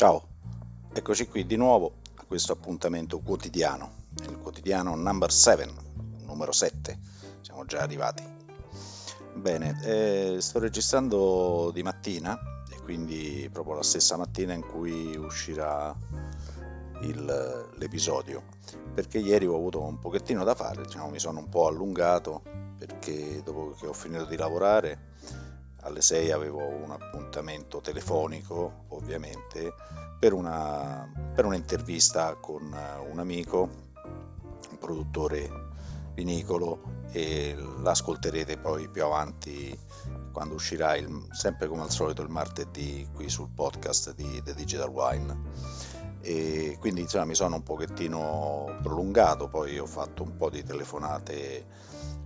Ciao, eccoci qui di nuovo a questo appuntamento quotidiano, il quotidiano number 7, numero 7, siamo già arrivati. Bene, eh, sto registrando di mattina e quindi proprio la stessa mattina in cui uscirà il, l'episodio, perché ieri ho avuto un pochettino da fare, diciamo, mi sono un po' allungato perché dopo che ho finito di lavorare alle 6 avevo un appuntamento telefonico, ovviamente, per, una, per un'intervista con un amico, un produttore vinicolo e l'ascolterete poi più avanti quando uscirà il, sempre come al solito il martedì qui sul podcast di The Digital Wine. E quindi insomma mi sono un pochettino prolungato poi ho fatto un po' di telefonate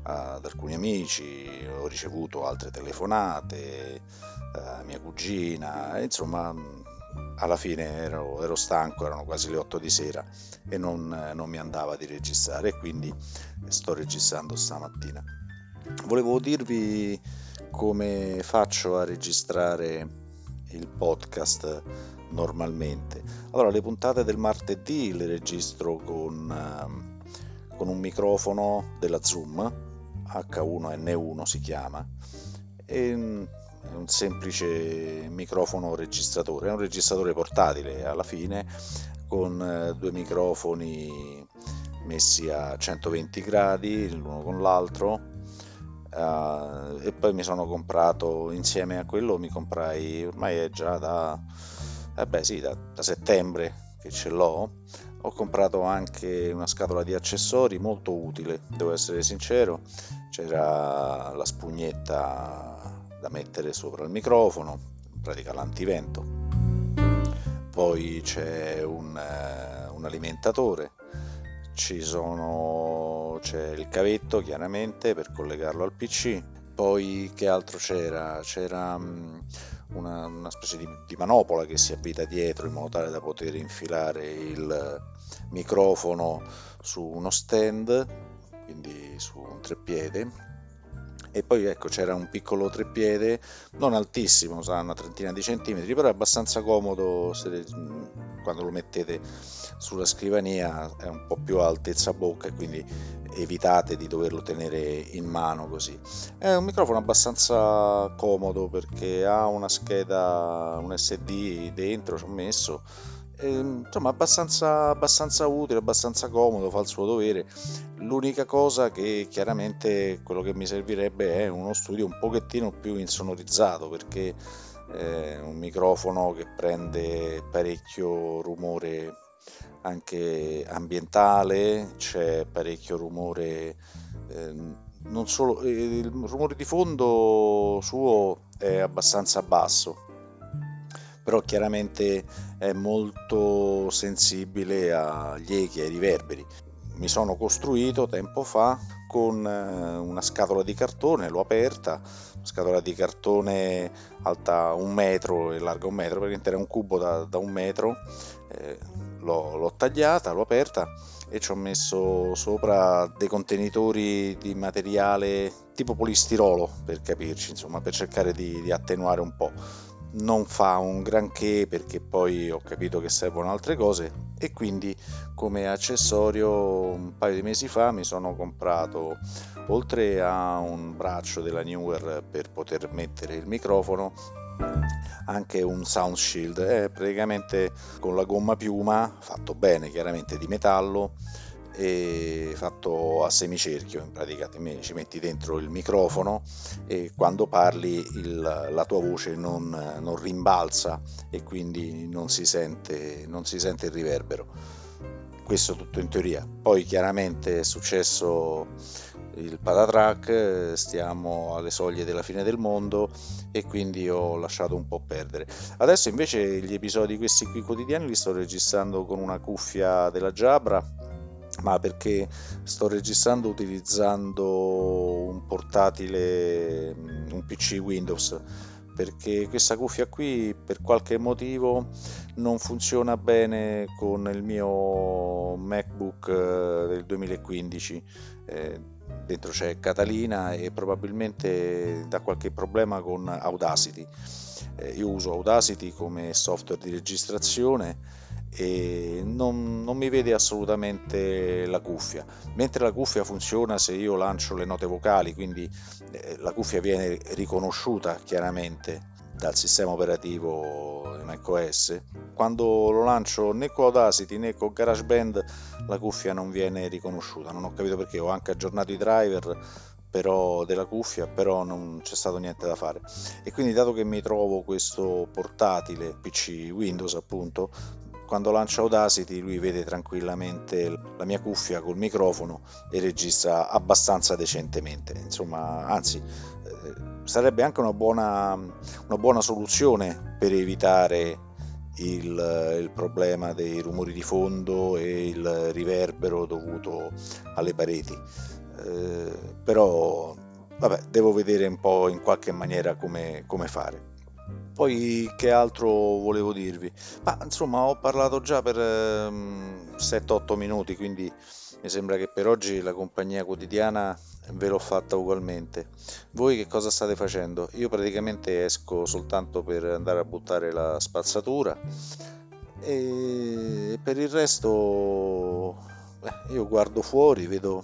ad alcuni amici, ho ricevuto altre telefonate, a mia cugina, insomma alla fine ero, ero, stanco, erano quasi le 8 di sera e non, non mi andava di registrare e quindi sto registrando stamattina. Volevo dirvi come faccio a registrare il podcast normalmente. Allora, le puntate del martedì le registro con, con un microfono della Zoom H1N1 si chiama, è un semplice microfono registratore, è un registratore portatile alla fine con eh, due microfoni messi a 120 gradi l'uno con l'altro Uh, e poi mi sono comprato insieme a quello mi comprai ormai è già da, eh sì, da, da settembre che ce l'ho ho comprato anche una scatola di accessori molto utile, devo essere sincero. C'era la spugnetta da mettere sopra il microfono, in pratica l'antivento. Poi c'è un, uh, un alimentatore, ci sono, c'è il cavetto chiaramente per collegarlo al PC. Poi che altro c'era? C'era um, una, una specie di, di, manopola che si avvita dietro in modo tale da poter infilare il microfono su uno stand, quindi su un treppiede. E poi ecco c'era un piccolo treppiede, non altissimo, sarà una trentina di centimetri, però è abbastanza comodo se, quando lo mettete sulla scrivania, è un po' più a altezza bocca e quindi evitate di doverlo tenere in mano così. È un microfono abbastanza comodo perché ha una scheda, un SD dentro, ci ho messo, e, insomma abbastanza, abbastanza utile, abbastanza comodo, fa il suo dovere. L'unica cosa che chiaramente quello che mi servirebbe è uno studio un pochettino più insonorizzato perché è un microfono che prende parecchio rumore anche ambientale, c'è parecchio rumore, eh, non solo, eh, il rumore di fondo suo è abbastanza basso, però chiaramente è molto sensibile agli echi, ai riverberi. Mi sono costruito tempo fa con eh, una scatola di cartone, l'ho aperta, scatola di cartone alta un metro e larga un metro, perché era un cubo da, da un metro, eh, l'ho, l'ho tagliata, l'ho aperta e ci ho messo sopra dei contenitori di materiale tipo polistirolo per capirci, insomma, per cercare di, di attenuare un po' non fa un granché perché poi ho capito che servono altre cose e quindi come accessorio un paio di mesi fa mi sono comprato oltre a un braccio della Newer per poter mettere il microfono anche un sound shield. È praticamente con la gomma piuma fatto bene chiaramente di metallo e fatto a semicerchio in pratica. Ci metti dentro il microfono e quando parli il, la tua voce non, non, rimbalza e quindi non si, sente, non si sente il riverbero. Questo tutto in teoria. Poi chiaramente è successo il patatrack stiamo alle soglie della fine del mondo e quindi ho lasciato un po' perdere. Adesso invece gli episodi questi qui quotidiani li sto registrando con una cuffia della Jabra ma perché sto registrando utilizzando un portatile, un PC Windows, perché questa cuffia qui per qualche motivo non funziona bene con il mio MacBook eh, del 2015. Eh, dentro c'è Catalina e probabilmente da qualche problema con Audacity. Eh, io uso Audacity come software di registrazione e non, non, mi vede assolutamente la cuffia, mentre la cuffia funziona se io lancio le note vocali, quindi eh, la cuffia viene riconosciuta chiaramente dal sistema operativo macOS. Quando lo lancio né con Audacity né con GarageBand la cuffia non viene riconosciuta, non ho capito perché, ho anche aggiornato i driver però, della cuffia, però non c'è stato niente da fare. E quindi dato che mi trovo questo portatile PC Windows appunto, quando lancio Audacity lui vede tranquillamente la mia cuffia col microfono e registra abbastanza decentemente. Insomma, anzi, eh, sarebbe anche una buona, una buona soluzione per evitare il, il, problema dei rumori di fondo e il riverbero dovuto alle pareti. Eh, però, vabbè, devo vedere un po' in qualche maniera come, come fare. Poi che altro volevo dirvi? Ma insomma ho parlato già per ehm, 7-8 minuti, quindi mi sembra che per oggi la compagnia quotidiana ve l'ho fatta ugualmente. Voi che cosa state facendo? Io praticamente esco soltanto per andare a buttare la spazzatura e per il resto io guardo fuori, vedo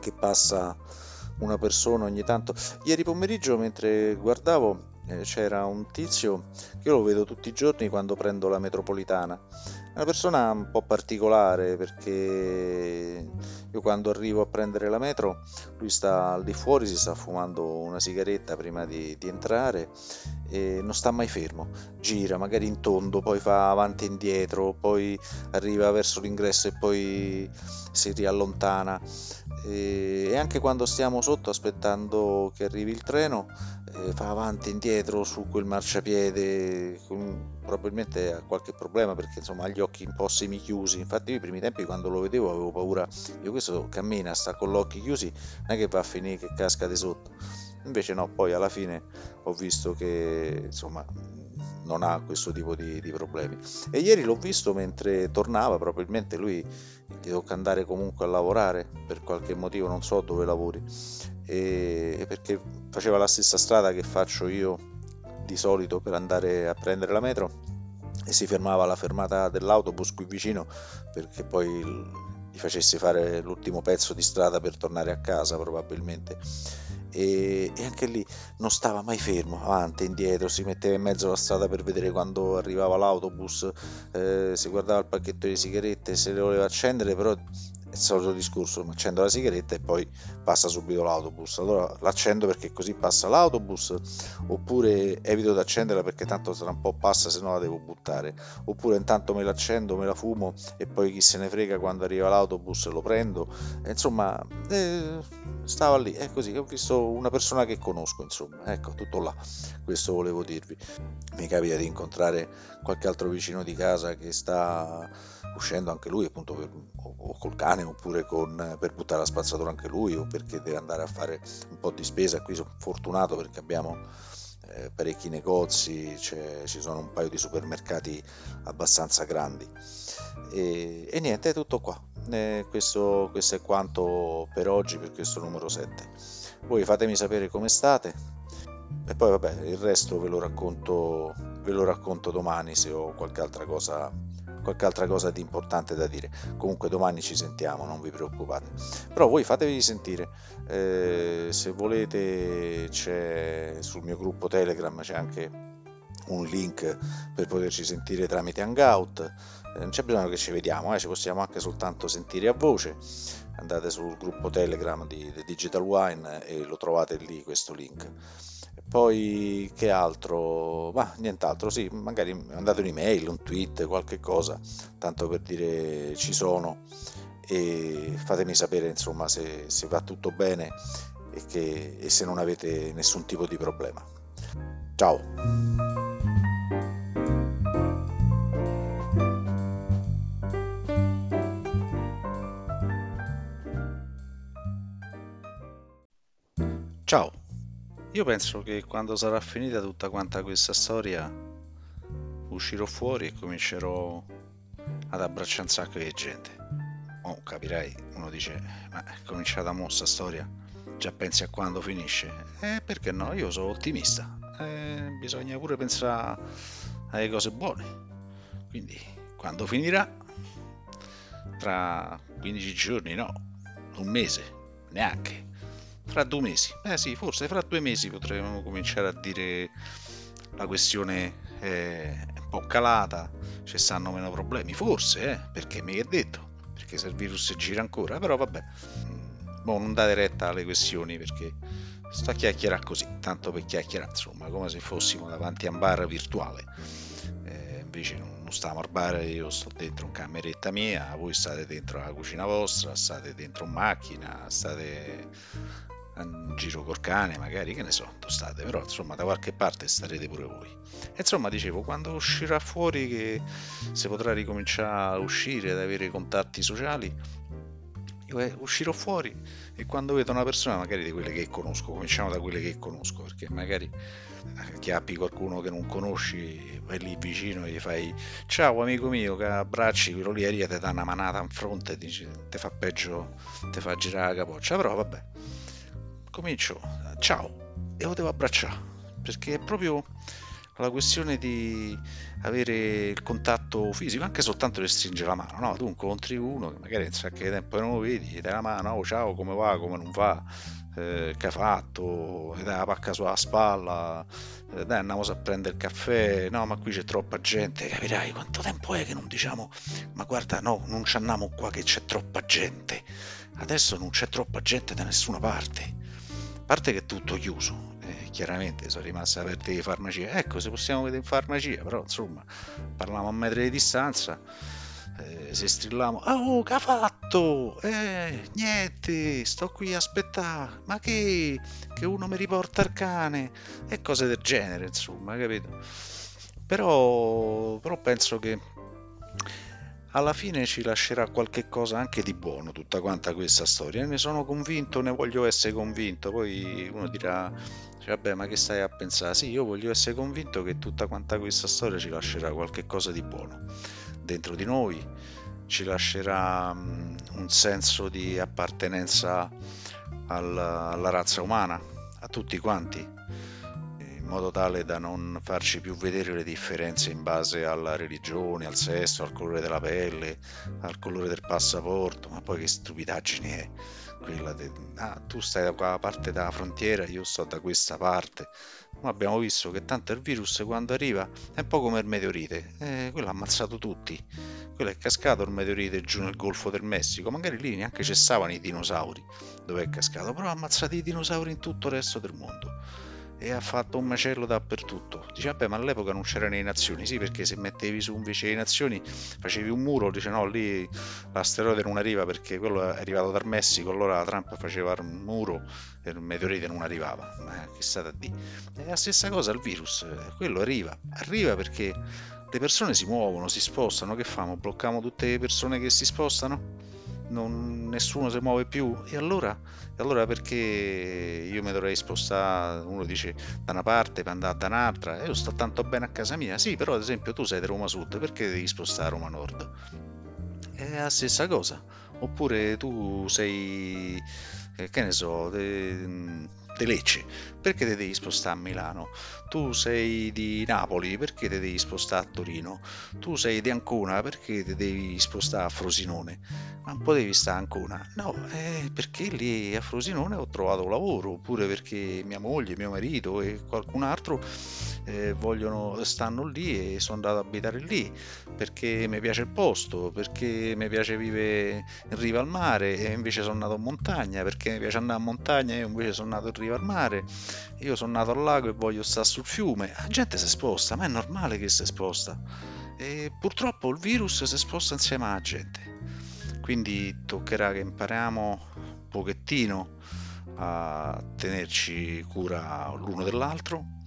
che passa una persona ogni tanto. Ieri pomeriggio mentre guardavo c'era un tizio che io lo vedo tutti i giorni quando prendo la metropolitana. Una persona un po' particolare perché io quando arrivo a prendere la metro, lui sta al di fuori, si sta fumando una sigaretta prima di, di entrare e non sta mai fermo. Gira magari in tondo, poi fa avanti e indietro, poi arriva verso l'ingresso e poi si riallontana. E anche quando stiamo sotto aspettando che arrivi il treno, eh, fa avanti e indietro su quel marciapiede, probabilmente ha qualche problema perché insomma ha gli occhi un po' semi chiusi. Infatti, io i primi tempi quando lo vedevo avevo paura, io questo cammina, sta con gli occhi chiusi, non è che va a finire che casca di sotto. Invece no, poi alla fine ho visto che insomma non ha questo tipo di, di, problemi. E ieri l'ho visto mentre tornava, probabilmente lui gli tocca andare comunque a lavorare per qualche motivo, non so dove lavori, e, perché faceva la stessa strada che faccio io di solito per andare a prendere la metro e si fermava alla fermata dell'autobus qui vicino perché poi gli facessi fare l'ultimo pezzo di strada per tornare a casa probabilmente. E, e, anche lì non stava mai fermo, avanti e indietro, si metteva in mezzo alla strada per vedere quando arrivava l'autobus, eh, si guardava il pacchetto di sigarette, se le voleva accendere, però il solito discorso, accendo la sigaretta e poi passa subito l'autobus. Allora l'accendo perché così passa l'autobus, oppure evito di accenderla perché tanto tra un po' passa, se no la devo buttare. Oppure intanto me l'accendo, me la fumo e poi chi se ne frega quando arriva l'autobus lo prendo. E, insomma, eh, stava lì, è così, ho visto una persona che conosco, insomma, ecco, tutto là. Questo volevo dirvi. Mi capita di incontrare qualche altro vicino di casa che sta uscendo anche lui appunto per, o, o, col cane oppure con, per buttare la spazzatura anche lui o perché deve andare a fare un po' di spesa. Qui sono fortunato perché abbiamo eh, parecchi negozi ci sono un paio di supermercati abbastanza grandi. E, e niente è tutto qua. Eh, questo, questo è quanto per oggi per questo numero 7 voi fatemi sapere come state e poi vabbè il resto ve lo racconto ve lo racconto domani se ho qualche altra cosa qualche altra cosa di importante da dire. Comunque domani ci sentiamo, non vi preoccupate. Però voi fatevi sentire, eh, se volete c'è sul mio gruppo Telegram c'è anche un link per poterci sentire tramite Hangout. Eh, non c'è bisogno che ci vediamo, eh, ci possiamo anche soltanto sentire a voce. Andate sul gruppo Telegram di The Digital Wine e lo trovate lì questo link. Poi che altro? Ma nient'altro, sì, magari mandate un'email, un tweet, qualche cosa, tanto per dire ci sono e fatemi sapere insomma se, se va tutto bene e, che, e se non avete nessun tipo di problema. Ciao! Ciao, io penso che quando sarà finita tutta quanta questa storia uscirò fuori e comincerò ad abbracciare un sacco di gente. oh, capirai, uno dice, ma è cominciata mo sta storia, già pensi a quando finisce? Eh, perché no? Io sono ottimista, eh, bisogna pure pensare alle cose buone. Quindi, quando finirà? Tra 15 giorni, no, un mese, neanche. Fra due mesi, eh sì, forse fra due mesi potremmo cominciare a dire la questione è un po' calata, ci stanno meno problemi, forse, eh, perché mi è detto perché se il virus gira ancora, però vabbè, boh, non date retta alle questioni perché sto a chiacchierare così, tanto per chiacchierare, insomma, come se fossimo davanti a un bar virtuale. Eh, invece non, non stiamo al bar, io sto dentro in cameretta mia, voi state dentro la cucina vostra, state dentro in macchina, state in giro col cane, magari, che ne so, dove state, però insomma da qualche parte starete pure voi. E insomma, dicevo, quando uscirà fuori che si potrà ricominciare a uscire, ad avere contatti sociali, io eh, uscirò fuori e quando vedo una persona, magari di quelle che conosco, cominciamo da quelle che conosco, perché magari eh, chiappi qualcuno che non conosci, vai lì vicino e gli fai ciao amico mio, che abbracci, quello lì e ti dà una manata in fronte e ti fa peggio, ti fa girare la capoccia, però vabbè comincio, ciao, e lo devo abbracciare, perché è proprio la questione di avere il contatto fisico, anche soltanto di stringere la mano, no? Tu incontri uno che magari un sacco di tempo non lo vedi, gli dai la mano, oh, ciao, come va, come non va, eh, che ha fatto, gli dai la pacca sulla spalla, eh, dai andiamo a prendere il caffè, no, ma qui c'è troppa gente, capirai quanto tempo è che non diciamo, ma guarda, no, non ci andiamo qua che c'è troppa gente, adesso non c'è troppa gente da nessuna parte parte che è tutto chiuso, eh, chiaramente sono rimaste aperte le farmacie, ecco se possiamo vedere in farmacia, però insomma parliamo a metri di distanza, eh, se strilliamo, oh che ha fatto? Eh, niente, sto qui a aspettare, ma che, che uno mi riporta il cane e cose del genere, insomma, capito? Però, però penso che alla fine ci lascerà qualche cosa anche di buono tutta quanta questa storia. Ne sono convinto, ne voglio essere convinto. Poi uno dirà, cioè, vabbè, ma che stai a pensare? Sì, io voglio essere convinto che tutta quanta questa storia ci lascerà qualche cosa di buono dentro di noi, ci lascerà um, un senso di appartenenza alla razza umana, a tutti quanti modo tale da non farci più vedere le differenze in base alla religione, al sesso, al colore della pelle, al colore del passaporto, ma poi che stupidaggine è quella de... ah, tu stai da quella parte della frontiera, io sto da questa parte. Ma abbiamo visto che tanto il virus quando arriva è un po' come il meteorite, eh, quello ha ammazzato tutti. Quello è cascato il meteorite giù nel Golfo del Messico, magari lì neanche cessavano i dinosauri dove è cascato, però ha ammazzato i dinosauri in tutto il resto del mondo e ha fatto un macello dappertutto. Dice, vabbè, ma all'epoca non c'erano le nazioni, sì, perché se mettevi su invece le nazioni facevi un muro, dice no, lì l'asteroide non arriva perché quello è arrivato dal Messico, allora Trump faceva un muro e il meteorite non arrivava. Ma che state a dire? È la stessa cosa il virus, quello arriva, arriva perché le persone si muovono, si spostano, che famo? Blocchiamo tutte le persone che si spostano? Non, nessuno si muove più. E allora, e allora perché io mi dovrei spostare? Uno dice da una parte per andare da un'altra. E io sto tanto bene a casa mia. Sì però ad esempio tu sei di Roma Sud perché devi spostare a Roma Nord? È la stessa cosa. Oppure tu sei eh, che ne so de, de Lecce perché ti devi spostare a Milano tu sei di Napoli, perché ti devi spostare a Torino? Tu sei di Ancona, perché ti devi spostare a Frosinone? Ma non potevi stare a Ancona? No, eh, perché lì a Frosinone ho trovato lavoro, oppure perché mia moglie, mio marito e qualcun altro eh, vogliono, stanno lì e sono andato ad abitare lì, perché mi piace il posto, perché mi piace vivere in riva al mare e invece sono nato in montagna, perché mi piace andare in montagna e invece sono nato in riva al mare, io sono nato al lago e voglio stare sul fiume, la gente si sposta, ma è normale che si sposta. E purtroppo il virus si sposta insieme alla gente. Quindi toccherà che impariamo un pochettino a tenerci cura l'uno dell'altro,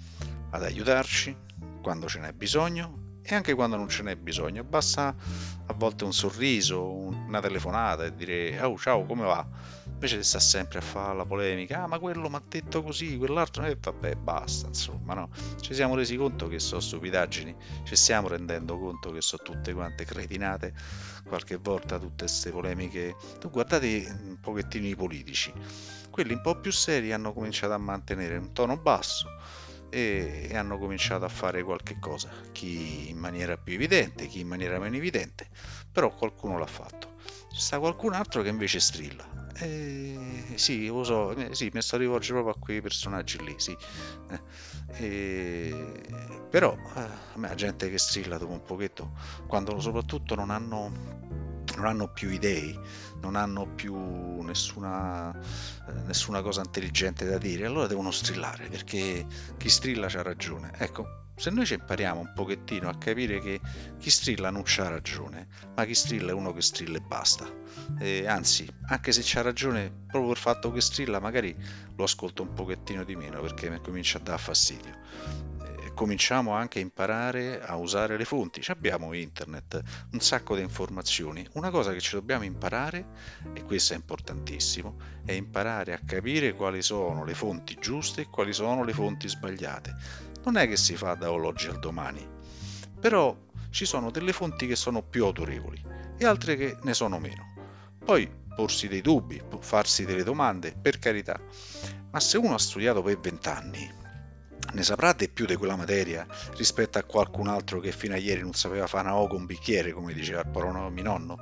ad aiutarci quando ce n'è bisogno e anche quando non ce n'è bisogno. Basta a volte un sorriso, una telefonata e dire oh ciao come va? invece di stare sempre a fare la polemica, ah ma quello mi ha detto così, quell'altro, e vabbè basta, insomma, no? Ci siamo resi conto che sono stupidaggini, ci stiamo rendendo conto che sono tutte quante cretinate, qualche volta tutte queste polemiche, tu guardate un pochettino i politici, quelli un po' più seri hanno cominciato a mantenere un tono basso, e, e, hanno cominciato a fare qualche cosa, chi in maniera più evidente, chi in maniera meno evidente, però qualcuno l'ha fatto. C'è sta qualcun altro che invece strilla. E, sì, lo so, eh, sì, mi sto rivolgendo proprio a quei personaggi lì, sì. Eh, però eh, a me la gente che strilla dopo un pochetto, quando soprattutto non hanno non hanno più idee, non hanno più nessuna, eh, nessuna cosa intelligente da dire, allora devono strillare, perché chi strilla c'ha ragione. Ecco, se noi ci impariamo un pochettino a capire che chi strilla non c'ha ragione, ma chi strilla è uno che strilla e basta. E anzi, anche se c'ha ragione, proprio per il fatto che strilla, magari lo ascolto un pochettino di meno perché mi comincia a dar fastidio cominciamo anche a imparare a usare le fonti. Ci abbiamo internet, un sacco di informazioni. Una cosa che ci dobbiamo imparare, e questo è importantissimo, è imparare a capire quali sono le fonti giuste e quali sono le fonti sbagliate. Non è che si fa da oggi al domani, però ci sono delle fonti che sono più autorevoli e altre che ne sono meno. Poi porsi dei dubbi, farsi delle domande, per carità. Ma se uno ha studiato per vent'anni, ne saprà di più di quella materia rispetto a qualcun altro che fino a ieri non sapeva fare una O con un bicchiere, come diceva il parono mio nonno.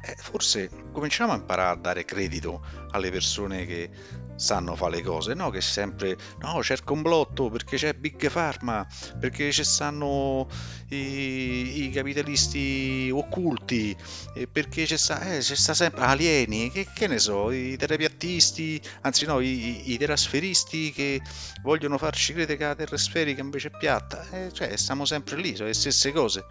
Eh, forse cominciamo a imparare a dare credito alle persone che sanno fare le cose, no? Che sempre no, c'è il complotto perché c'è Big Pharma, perché ci stanno i, i capitalisti occulti, perché c'è sta, eh, c'è sta sempre alieni, che, che, ne so, i terapiattisti, anzi no, i, i terasferisti che vogliono farci credere che la terra è sferica invece è piatta, eh, cioè stiamo sempre lì, sono le stesse cose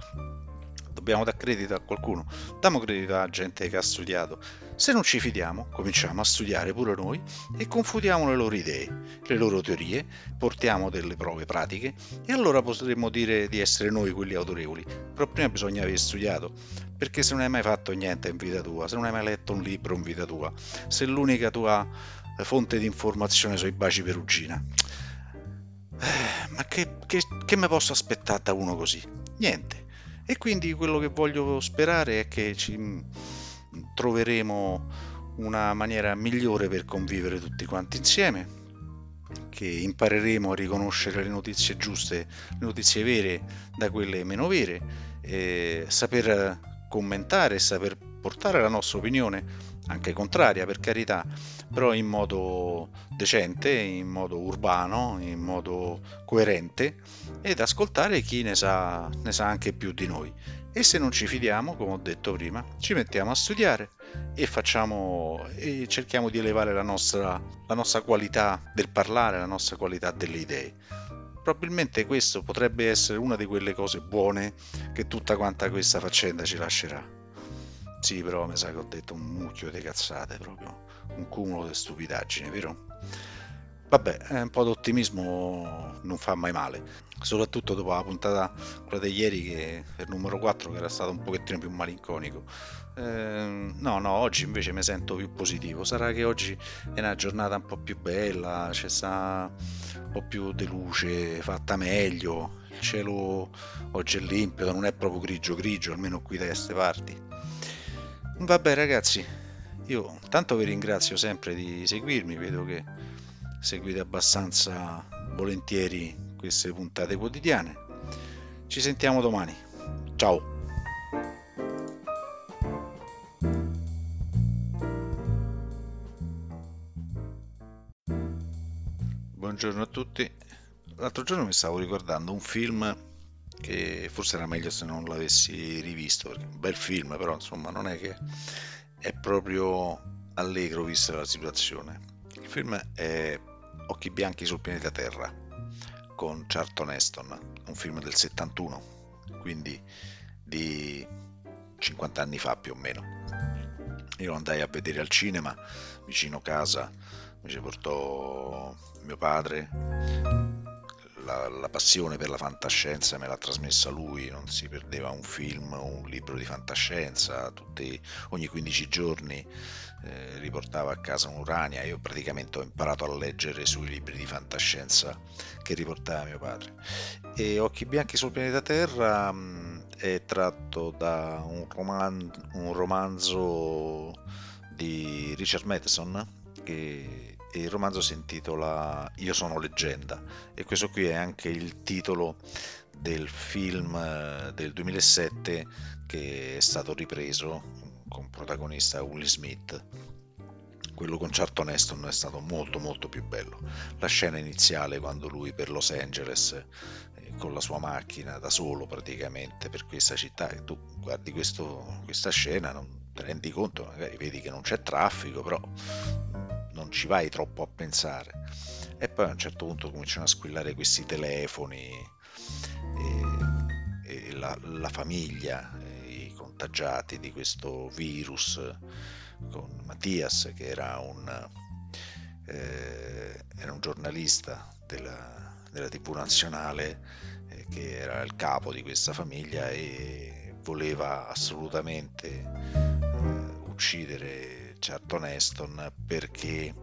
dobbiamo dare credito a qualcuno, diamo credito alla gente che ha studiato. Se non ci fidiamo, cominciamo a studiare pure noi e confutiamo le loro idee, le loro teorie, portiamo delle prove pratiche e allora potremmo dire di essere noi quelli autorevoli. Però prima bisogna aver studiato, perché se non hai mai fatto niente in vita tua, se non hai mai letto un libro in vita tua, se l'unica tua fonte di informazione sono i baci perugina, eh, ma che, che, che mi posso aspettare da uno così? Niente. E quindi quello che voglio sperare è che ci mm, troveremo una maniera migliore per convivere tutti quanti insieme, che impareremo a riconoscere le notizie giuste, le notizie vere da quelle meno vere, saper commentare, saper portare la nostra opinione, anche contraria per carità, però in modo decente, in modo urbano, in modo coerente ed ascoltare chi ne sa, ne sa anche più di noi. E se non ci fidiamo, come ho detto prima, ci mettiamo a studiare e, facciamo, e cerchiamo di elevare la nostra, la nostra qualità del parlare, la nostra qualità delle idee probabilmente questo potrebbe essere una di quelle cose buone che tutta quanta questa faccenda ci lascerà. Sì, però mi sa che ho detto un mucchio di cazzate proprio, un cumulo di stupidaggini, vero? Vabbè, eh, un po' d'ottimismo non fa mai male, soprattutto dopo la puntata quella di ieri che il numero 4 che era stato un pochettino più malinconico. Eh, no, no, oggi invece mi sento più positivo. Sarà che oggi è una giornata un po' più bella, c'è sta un po' più di luce, fatta meglio, il cielo oggi è limpido, non è proprio grigio grigio, almeno qui da queste parti. Vabbè ragazzi, io tanto vi ringrazio sempre di seguirmi, vedo che seguite abbastanza volentieri queste puntate quotidiane. Ci sentiamo domani. Ciao! Buongiorno a tutti. L'altro giorno mi stavo ricordando un film che forse era meglio se non l'avessi rivisto, perché un bel film, però insomma non è che è proprio allegro vista la situazione. Il film è Occhi bianchi sul pianeta Terra con Charlton Heston, un film del 71, quindi di 50 anni fa più o meno. Io lo andai a vedere al cinema vicino casa, mi ci portò mio padre, la, la, passione per la fantascienza me l'ha trasmessa lui, non si perdeva un film o un libro di fantascienza, tutti, ogni 15 giorni eh, riportava a casa un'Urania, io praticamente ho imparato a leggere sui libri di fantascienza che riportava mio padre. E Occhi bianchi sul pianeta Terra mh, mm, è tratto da un, roman- un romanzo di Richard Matheson che il romanzo si intitola Io sono leggenda e questo qui è anche il titolo del film eh, del 2007 che è stato ripreso con protagonista Will Smith. Quello con Charlton Heston è stato molto molto più bello. La scena iniziale quando lui per Los Angeles eh, con la sua macchina da solo praticamente per questa città e tu guardi questo, questa scena non ti rendi conto, magari vedi che non c'è traffico, però non ci vai troppo a pensare. E poi a un certo punto cominciano a squillare questi telefoni e, e la, la, famiglia, i contagiati di questo virus con Mattias che era un, eh, era un giornalista della, della TV nazionale eh, che era il capo di questa famiglia e voleva assolutamente eh, uccidere Charlton Heston perché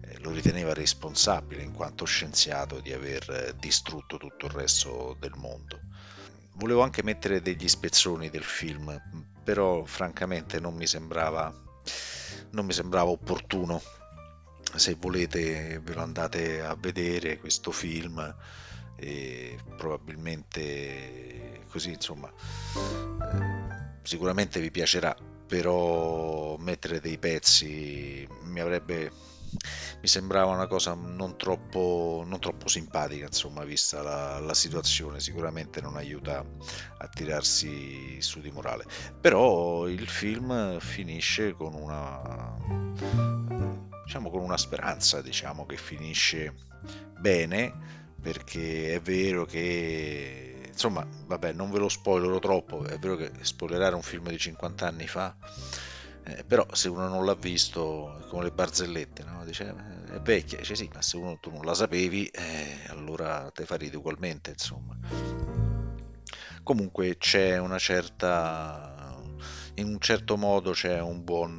eh, lo riteneva responsabile in quanto scienziato di aver eh, distrutto tutto il resto del mondo. Volevo anche mettere degli spezzoni del film, però francamente non mi sembrava, non mi sembrava opportuno. Se volete ve lo andate a vedere questo film e probabilmente così insomma eh, sicuramente vi piacerà però mettere dei pezzi mi avrebbe mi sembrava una cosa non troppo, non troppo simpatica insomma vista la, la, situazione. Sicuramente non aiuta a tirarsi su di morale. Però il film finisce con una diciamo con una speranza diciamo che finisce bene perché è vero che insomma, vabbè, non ve lo spoilerò troppo, è vero che spoilerare un film di 50 anni fa, eh, però se uno non l'ha visto, come le barzellette, no? Dice, eh, è vecchia, dice sì, ma se uno tu non la sapevi, eh, allora te fa ugualmente, insomma. Comunque c'è una certa, in un certo modo c'è un buon,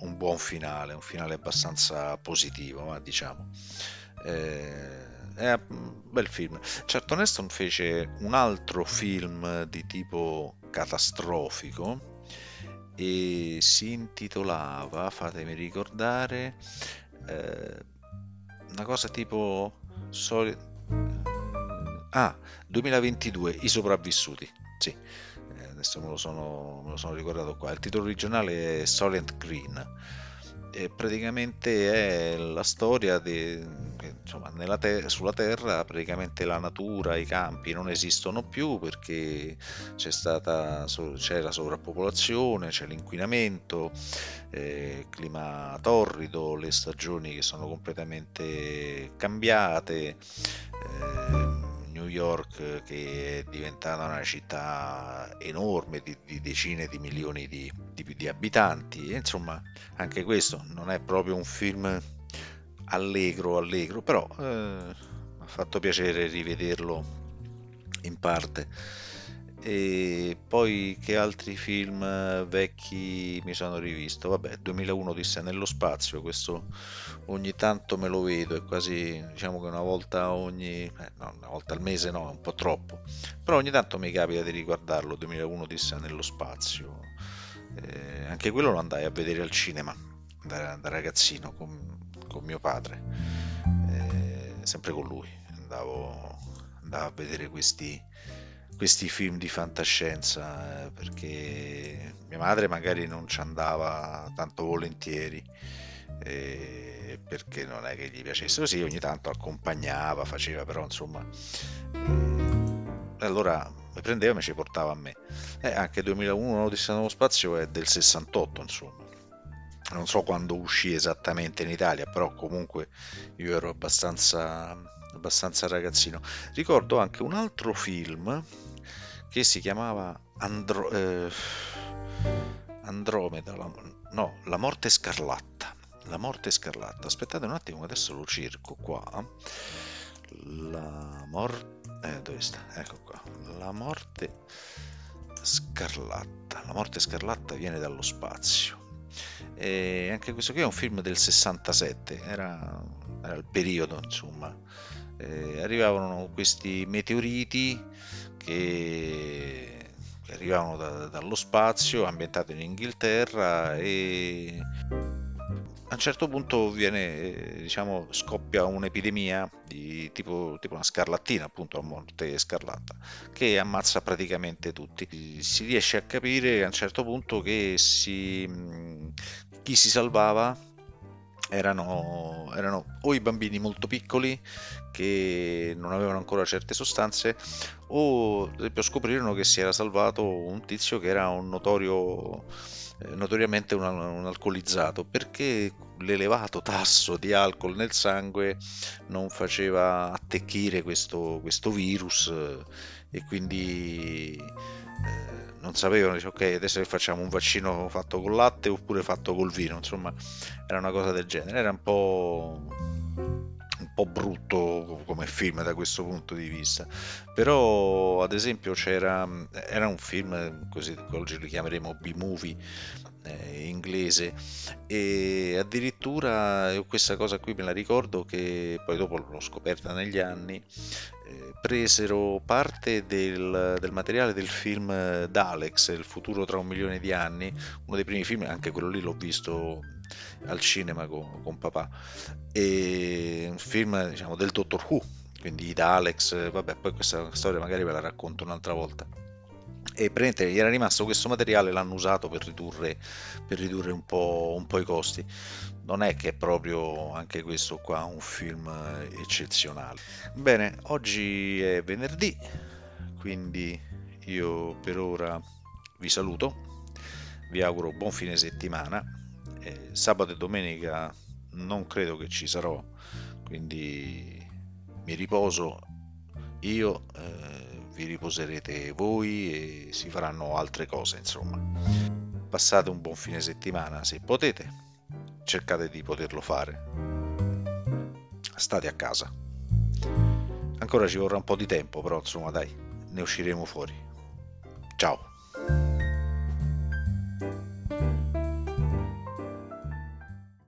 un buon finale, un finale abbastanza positivo, ma diciamo. Eh, è un bel film. Charlton Heston fece un altro film di tipo catastrofico e si intitolava, fatemi ricordare, eh, una cosa tipo... Soli... Ah, 2022, I sopravvissuti. Sì, eh, adesso me lo, sono, me lo sono ricordato qua. Il titolo originale è Solent Green e praticamente è la storia di, insomma, te- sulla Terra praticamente la natura, i campi non esistono più perché c'è, stata, c'è la sovrappopolazione, c'è l'inquinamento, eh, clima torrido, le stagioni che sono completamente cambiate. Eh, New York che è diventata una città enorme di, di decine di milioni di, di, di abitanti. E insomma anche questo non è proprio un film allegro allegro però eh, ha fatto piacere rivederlo in parte e poi che altri film eh, vecchi mi sono rivisto? Vabbè, 2001 disse nello spazio, questo ogni tanto me lo vedo, è quasi diciamo che una volta ogni eh, no, una volta al mese no, è un po' troppo. Però ogni tanto mi capita di riguardarlo, 2001 disse nello spazio. Eh, anche quello lo andai a vedere al cinema da, da ragazzino con, con, mio padre. Eh, sempre con lui. Andavo, andavo a vedere questi questi film di fantascienza eh, perché mia madre magari non ci andava tanto volentieri eh, perché non è che gli piacesse così ogni tanto accompagnava faceva però insomma eh, allora mi prendeva e mi ci portava a me. Eh, anche 2001 Odissea nello spazio è del 68 insomma. Non so quando uscì esattamente in Italia però comunque io ero abbastanza abbastanza ragazzino ricordo anche un altro film che si chiamava Andro- eh, Andromeda, la, no, La morte scarlatta. La morte scarlatta. Aspettate un attimo, adesso lo cerco qua. La morte... Eh, dove sta? Ecco qua. La morte scarlatta. La morte scarlatta viene dallo spazio. E anche questo qui è un film del 67, era, era il periodo, insomma. Eh, arrivavano questi meteoriti che arrivavano da, dallo spazio, ambientati in Inghilterra e a un certo punto viene, diciamo, scoppia un'epidemia di tipo, tipo una scarlattina, appunto, a morte scarlatta, che ammazza praticamente tutti. Si riesce a capire a un certo punto che si, chi si salvava erano, erano o i bambini molto piccoli che non avevano ancora certe sostanze o ad esempio scoprirono che si era salvato un tizio che era un notorio eh, notoriamente un, un, alcolizzato perché l'elevato tasso di alcol nel sangue non faceva attecchire questo, questo virus e quindi eh, non sapevano, dice ok adesso facciamo un vaccino fatto col latte oppure fatto col vino, insomma era una cosa del genere, era un po' un po' brutto come film da questo punto di vista. Però ad esempio c'era era un film così oggi lo chiameremo B-movie eh, inglese e addirittura questa cosa qui me la ricordo che poi dopo l'ho scoperta negli anni eh, presero parte del, del, materiale del film D'Alex, Il futuro tra un milione di anni, uno dei primi film, anche quello lì l'ho visto al cinema con, con papà, e un film diciamo, del Doctor Who, quindi da Alex, vabbè, poi questa storia magari ve la racconto un'altra volta. E praticamente gli era rimasto questo materiale, l'hanno usato per ridurre, per ridurre un, po', un po' i costi. Non è che è proprio anche questo qua un film eccezionale. Bene, oggi è venerdì, quindi io per ora vi saluto, vi auguro buon fine settimana. Eh, sabato e domenica non credo che ci sarò, quindi mi riposo io, eh, vi riposerete voi e si faranno altre cose, insomma. Passate un buon fine settimana se potete, cercate di poterlo fare. State a casa. Ancora ci vorrà un po' di tempo, però insomma dai, ne usciremo fuori. Ciao.